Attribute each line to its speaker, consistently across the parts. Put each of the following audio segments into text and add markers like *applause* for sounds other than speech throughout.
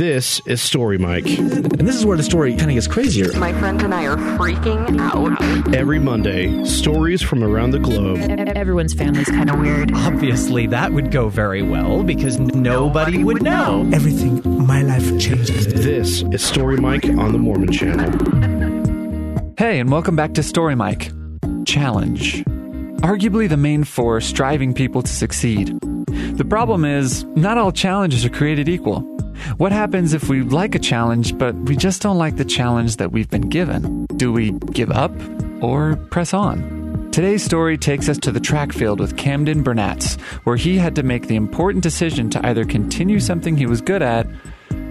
Speaker 1: This is Story Mike.
Speaker 2: And this is where the story kind of gets crazier.
Speaker 3: My friends and I are freaking out.
Speaker 1: Every Monday, stories from around the globe.
Speaker 3: Everyone's family's kind of weird.
Speaker 4: Obviously, that would go very well because nobody would know.
Speaker 2: Everything, my life changes.
Speaker 1: This is Story Mike on the Mormon Channel.
Speaker 5: Hey, and welcome back to Story Mike. Challenge. Arguably the main force driving people to succeed. The problem is, not all challenges are created equal. What happens if we like a challenge, but we just don't like the challenge that we've been given? Do we give up or press on? Today's story takes us to the track field with Camden Burnatz, where he had to make the important decision to either continue something he was good at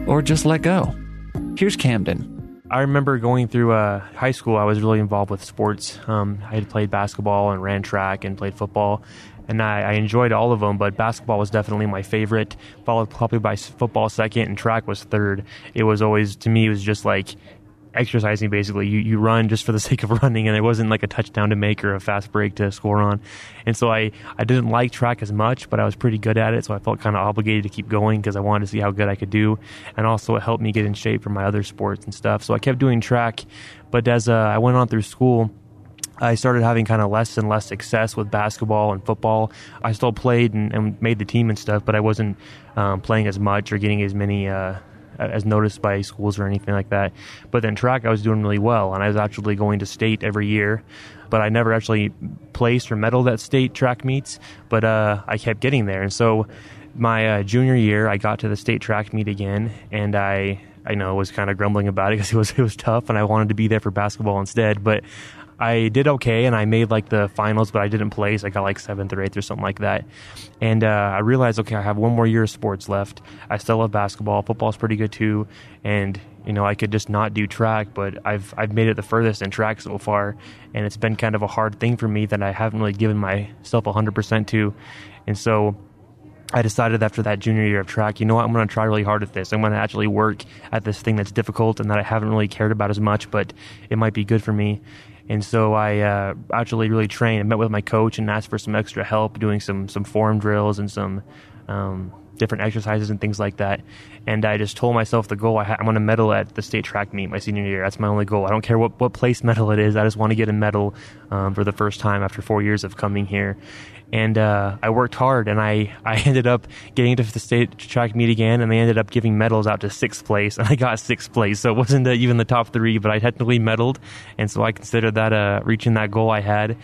Speaker 5: or just let go. Here's Camden.
Speaker 6: I remember going through uh, high school. I was really involved with sports. Um, I had played basketball and ran track and played football, and I, I, enjoyed all of them. But basketball was definitely my favorite, followed probably by football second, and track was third. It was always to me it was just like exercising basically. You, you run just for the *laughs* sake of running and it wasn't like a touchdown to make or a fast break to score on. And so i, I didn't like track as much but i was pretty good at it so i felt kind of obligated to keep going because i wanted to see how good i could do. And also it helped me get in shape for my other sports and stuff so i kept doing track. But as uh, i went on through school I started having kind of less and less success with basketball and football. I still played and, and made the team and stuff, but I wasn't um, playing as much or getting as many uh, as noticed by schools or anything like that. But then track, I was doing really well, and I was actually going to state every year. But I never actually placed or medaled at state track meets. But uh, I kept getting there, and so my uh, junior year, I got to the state track meet again, and I I know was kind of grumbling about it because it was it was tough, and I wanted to be there for basketball instead. But I did okay and I made like the finals, but I didn't place. I got like seventh or eighth or something like that. And uh, I realized, okay, I have one more year of sports left. I still love basketball. Football's pretty good too. And you know, I could just not do track, but I've I've made it the furthest in track so far, and it's been kind of a hard thing for me that I haven't really given myself 100% to. And so I decided after that junior year of track, you know what, I'm going to try really hard at this. I'm going to actually work at this thing that's difficult and that I haven't really cared about as much, but it might be good for me. And so I uh, actually really trained. I met with my coach and asked for some extra help doing some some form drills and some um, different exercises and things like that. And I just told myself the goal I ha- I'm going to medal at the state track meet my senior year. That's my only goal. I don't care what, what place medal it is. I just want to get a medal um, for the first time after four years of coming here and uh, I worked hard, and I, I *laughs* ended up getting to the state track meet again, and they ended up giving medals out to sixth place, and I got sixth place, so it wasn't even the top three, but I technically medaled, and so I considered that uh, reaching that goal I had.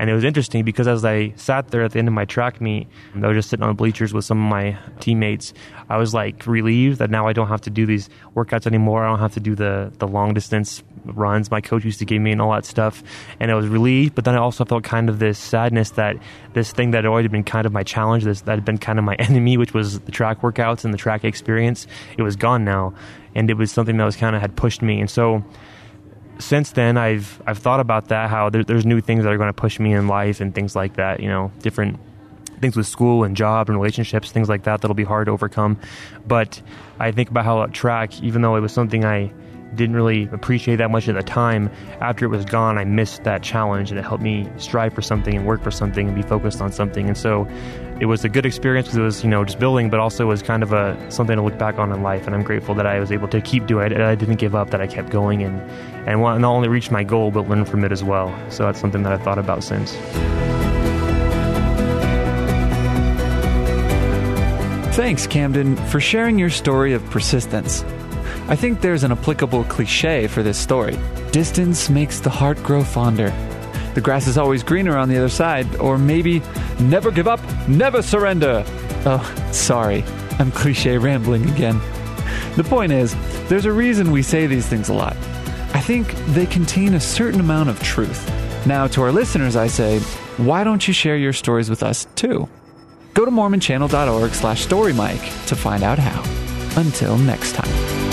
Speaker 6: And it was interesting because as I sat there at the end of my track meet, I was just sitting on the bleachers with some of my teammates. I was like relieved that now I don't have to do these workouts anymore. I don't have to do the, the long distance runs my coach used to give me and all that stuff. And I was relieved, but then I also felt kind of this sadness that this thing that had already been kind of my challenge, this that had been kind of my *laughs* enemy, which was the track workouts and the track experience, it was gone now. And it was something that was kind of had pushed me. And so since then, I've I've thought about that. How there, there's new things that are going to push me in life and things like that. You know, different things with school and job and relationships, things like that that'll be hard to overcome. But I think about how track, even though it was something I didn't really appreciate that much at the time. After it was gone, I missed that challenge and it helped me strive for something and work for something and be focused on something. And so it was a good experience because it was, you know, just building, but also was kind of a something to look back on in life. And I'm grateful that I was able to keep doing it. I didn't give up, that I kept going and, and not only reach my goal, but learn from it as well. So that's something that I've thought about since.
Speaker 5: Thanks, Camden, for sharing your story of persistence. I think there's an applicable cliche for this story distance makes the heart grow fonder. The grass is always greener on the other side, or maybe never give up, never surrender. Oh, sorry, I'm cliche rambling again. The point is, there's a reason we say these things a lot. I think they contain a certain amount of truth. Now, to our listeners, I say, why don't you share your stories with us too? Go to mormonchannel.org slash storymike to find out how. Until next time.